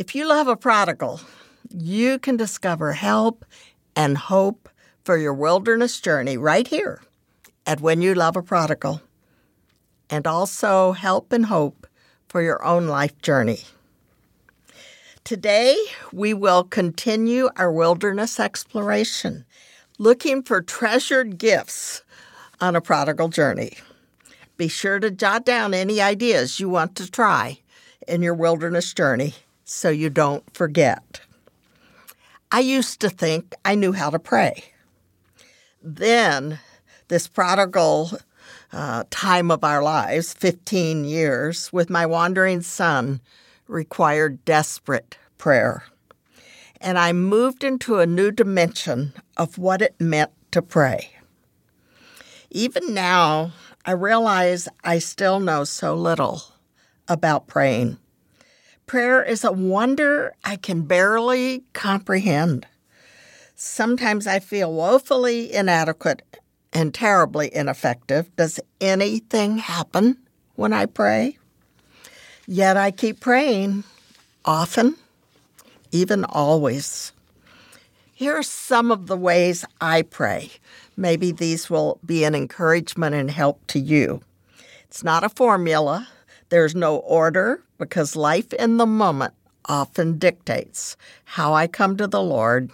If you love a prodigal, you can discover help and hope for your wilderness journey right here at When You Love a Prodigal, and also help and hope for your own life journey. Today, we will continue our wilderness exploration, looking for treasured gifts on a prodigal journey. Be sure to jot down any ideas you want to try in your wilderness journey so you don't forget. I used to think I knew how to pray. Then, this prodigal uh, time of our lives, 15 years, with my wandering son, required desperate prayer. And I moved into a new dimension of what it meant to pray. Even now, I realize I still know so little about praying. Prayer is a wonder I can barely comprehend. Sometimes I feel woefully inadequate and terribly ineffective. Does anything happen when I pray? Yet I keep praying often, even always. Here are some of the ways I pray. Maybe these will be an encouragement and help to you. It's not a formula, there's no order because life in the moment often dictates how I come to the Lord,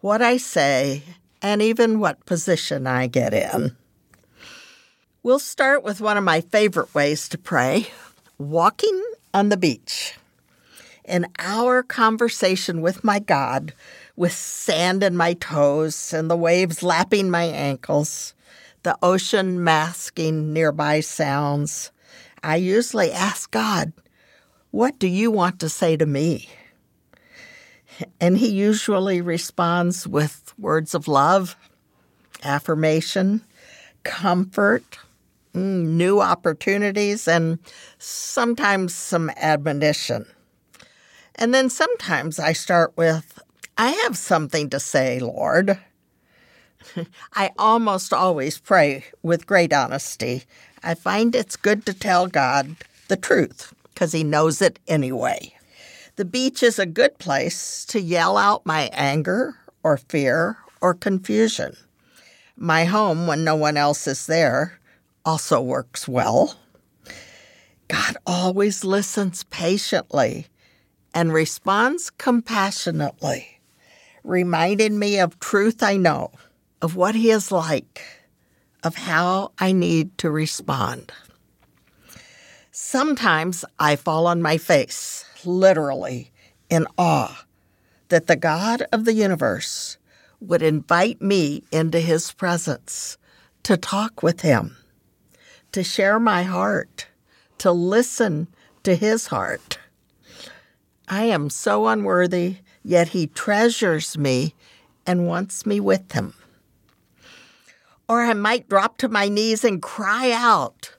what I say, and even what position I get in. We'll start with one of my favorite ways to pray walking on the beach. In our conversation with my God, with sand in my toes and the waves lapping my ankles, the ocean masking nearby sounds, I usually ask God, What do you want to say to me? And He usually responds with words of love, affirmation, comfort, mm, new opportunities, and sometimes some admonition. And then sometimes I start with, I have something to say, Lord. I almost always pray with great honesty I find it's good to tell God the truth because He knows it anyway. The beach is a good place to yell out my anger or fear or confusion. My home, when no one else is there, also works well. God always listens patiently and responds compassionately, reminding me of truth I know, of what He is like of how I need to respond. Sometimes I fall on my face, literally, in awe that the God of the universe would invite me into his presence to talk with him, to share my heart, to listen to his heart. I am so unworthy, yet he treasures me and wants me with him. Or I might drop to my knees and cry out,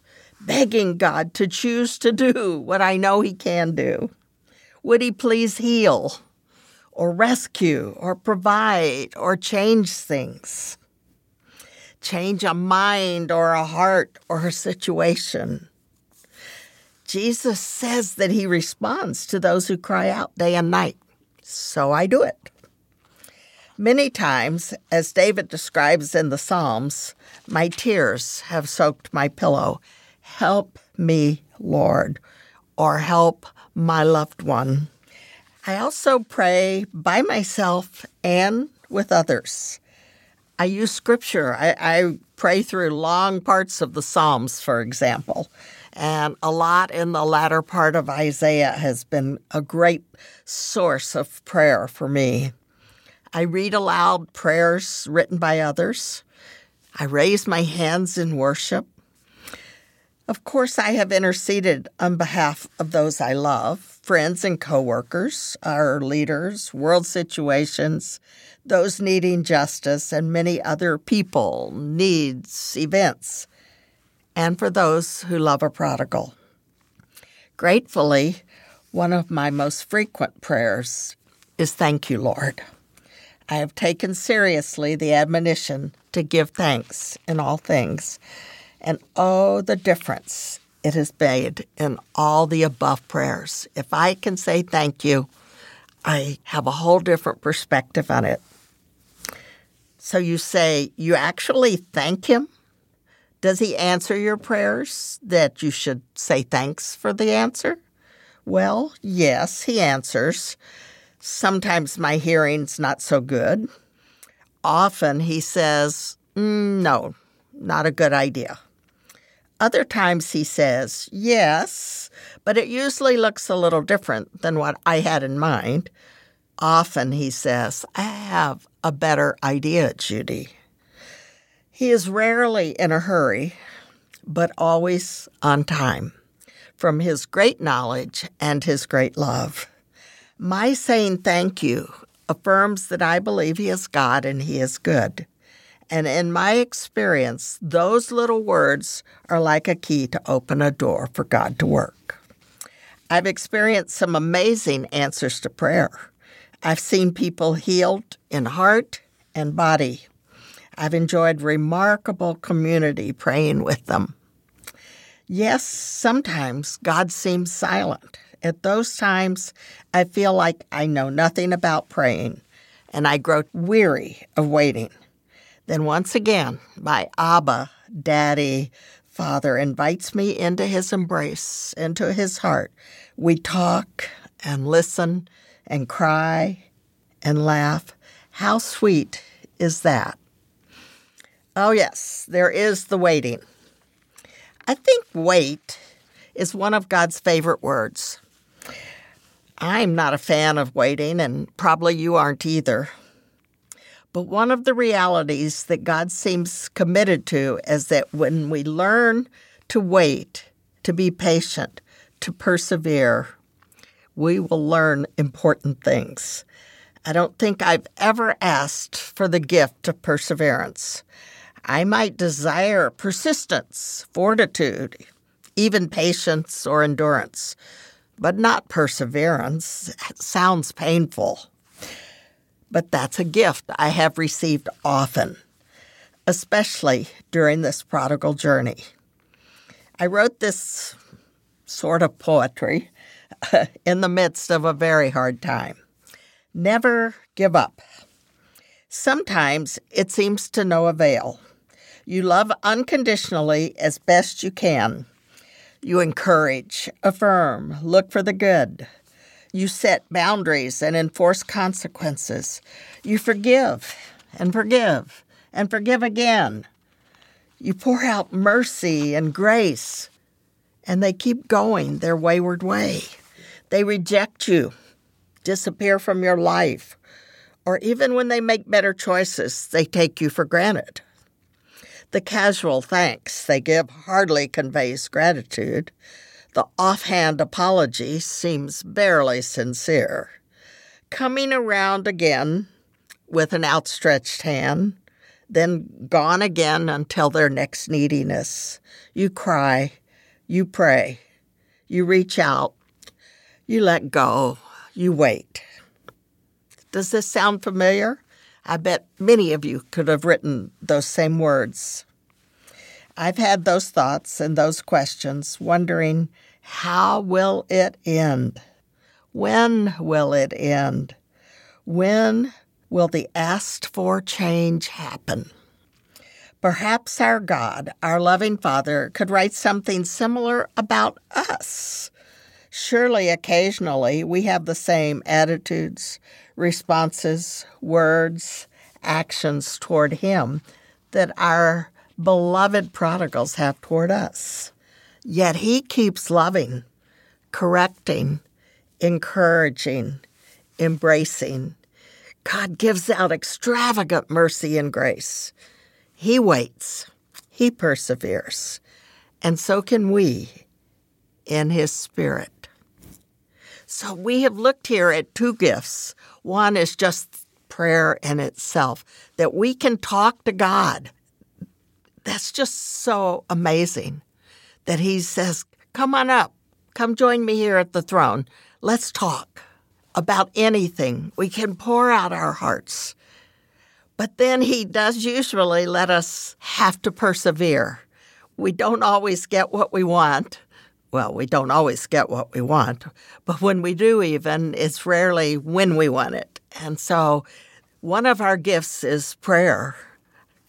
begging God to choose to do what I know He can do. Would He please heal, or rescue, or provide, or change things? Change a mind, or a heart, or a situation. Jesus says that He responds to those who cry out day and night. So I do it. Many times, as David describes in the Psalms, my tears have soaked my pillow. Help me, Lord, or help my loved one. I also pray by myself and with others. I use scripture. I, I, pray through long parts of the Psalms, for example. And a lot in the latter part of Isaiah has been a great source of prayer for me. I read aloud prayers written by others. I raise my hands in worship. Of course, I have interceded on behalf of those I love, friends and coworkers, our leaders, world situations, those needing justice, and many other people, needs, events, and for those who love a prodigal. Gratefully, one of my most frequent prayers is Thank you, Lord. I have taken seriously the admonition to give thanks in all things. And oh, the difference it has made in all the above prayers. If I can say thank you, I have a whole different perspective on it. So you say, you actually thank him? Does he answer your prayers that you should say thanks for the answer? Well, yes, he answers. Sometimes my hearing's not so good. Often he says, mm, no, not a good idea. Other times he says, yes, but it usually looks a little different than what I had in mind. Often he says, I have a better idea, Judy. He is rarely in a hurry, but always on time, from his great knowledge and his great love. My saying thank you affirms that I believe he is God and he is good. And in my experience, those little words are like a key to open a door for God to work. I've experienced some amazing answers to prayer. I've seen people healed in heart and body I've enjoyed remarkable community praying with them. Yes, sometimes God seems silent. At those times, I feel like I know nothing about praying and I grow weary of waiting. Then once again, my Abba, Daddy, Father invites me into his embrace, into his heart. We talk and listen and cry and laugh. How sweet is that? Oh, yes, there is the waiting. I think wait is one of God's favorite words. I'm not a fan of waiting, and probably you aren't either. But one of the realities that God seems committed to is that when we learn to wait, to be patient, to persevere, we will learn important things. I don't think I've ever asked for the gift of perseverance. I might desire persistence, fortitude, even patience or endurance, but not perseverance. It sounds painful. But that's a gift I have received often, especially during this prodigal journey. I wrote this sort of poetry in the midst of a very hard time. Never give up. Sometimes it seems to no avail. You love unconditionally as best you can. You encourage, affirm, look for the good. You set boundaries and enforce consequences. You forgive and forgive and forgive again. You pour out mercy and grace, and they keep going their wayward way. They reject you, disappear from your life, or even when they make better choices, they take you for granted. The casual thanks they give hardly conveys gratitude. The offhand apology seems barely sincere. Coming around again with an outstretched hand, then gone again until their next neediness. You cry, you pray, you reach out, you let go, you wait. Does this sound familiar? I bet many of you could have written those same words. I've had those thoughts and those questions, wondering how will it end? When will it end? When will the asked for change happen? Perhaps our God, our loving Father, could write something similar about us. Surely occasionally we have the same attitudes, responses, words, actions toward Him that our beloved prodigals have toward us. Yet He keeps loving, correcting, encouraging, embracing. God gives out extravagant mercy and grace. He waits, He perseveres, and so can we in His Spirit. So we have looked here at two gifts. One is just prayer in itself, that we can talk to God. That's just so amazing that He says, Come on up, come join me here at the throne. Let's talk about anything. We can pour out our hearts. But then He does usually let us have to persevere. We don't always get what we want well, we don't always get what we want, but when we do, even, it's rarely when we want it. And so, one of our gifts is prayer,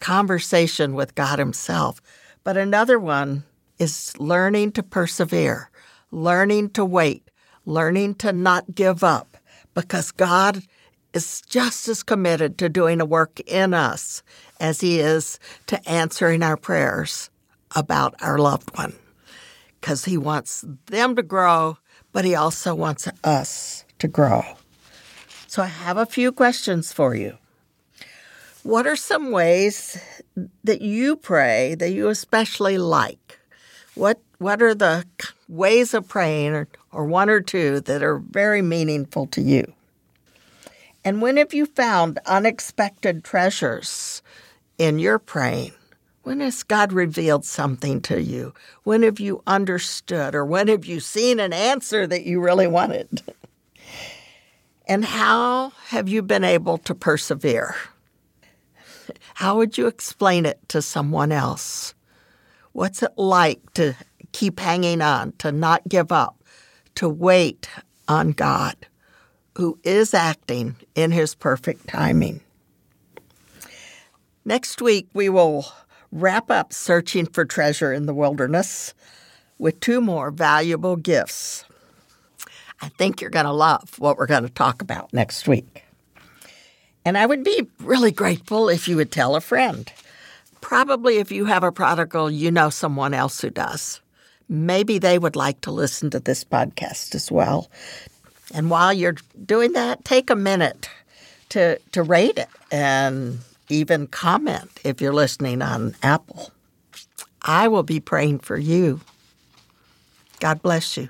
conversation with God Himself. But another one is learning to persevere, learning to wait, learning to not give up, because God is just as committed to doing a work in us as He is to answering our prayers about our loved one. Because He wants them to grow, but He also wants us to grow. So I have a few questions for you. What are some ways that you pray that you especially like? What what are the ways of praying or, or one or two that are very meaningful to you? And when have you found unexpected treasures in your praying? When has God revealed something to you? When have you understood or when have you seen an answer that you really wanted? and how have you been able to persevere? How would you explain it to someone else? What's it like to keep hanging on, to not give up, to wait on God, who is acting in his perfect timing? Next week, we will wrap up searching for treasure in the wilderness with two more valuable gifts. I think you're going to love what we're going to talk about next week. And I would be really grateful if you would tell a friend. Probably if you have a prodigal, you know someone else who does. Maybe they would like to listen to this podcast as well. And while you're doing that, take a minute to, to rate it and even comment if you're listening on Apple. I will be praying for you. God bless you.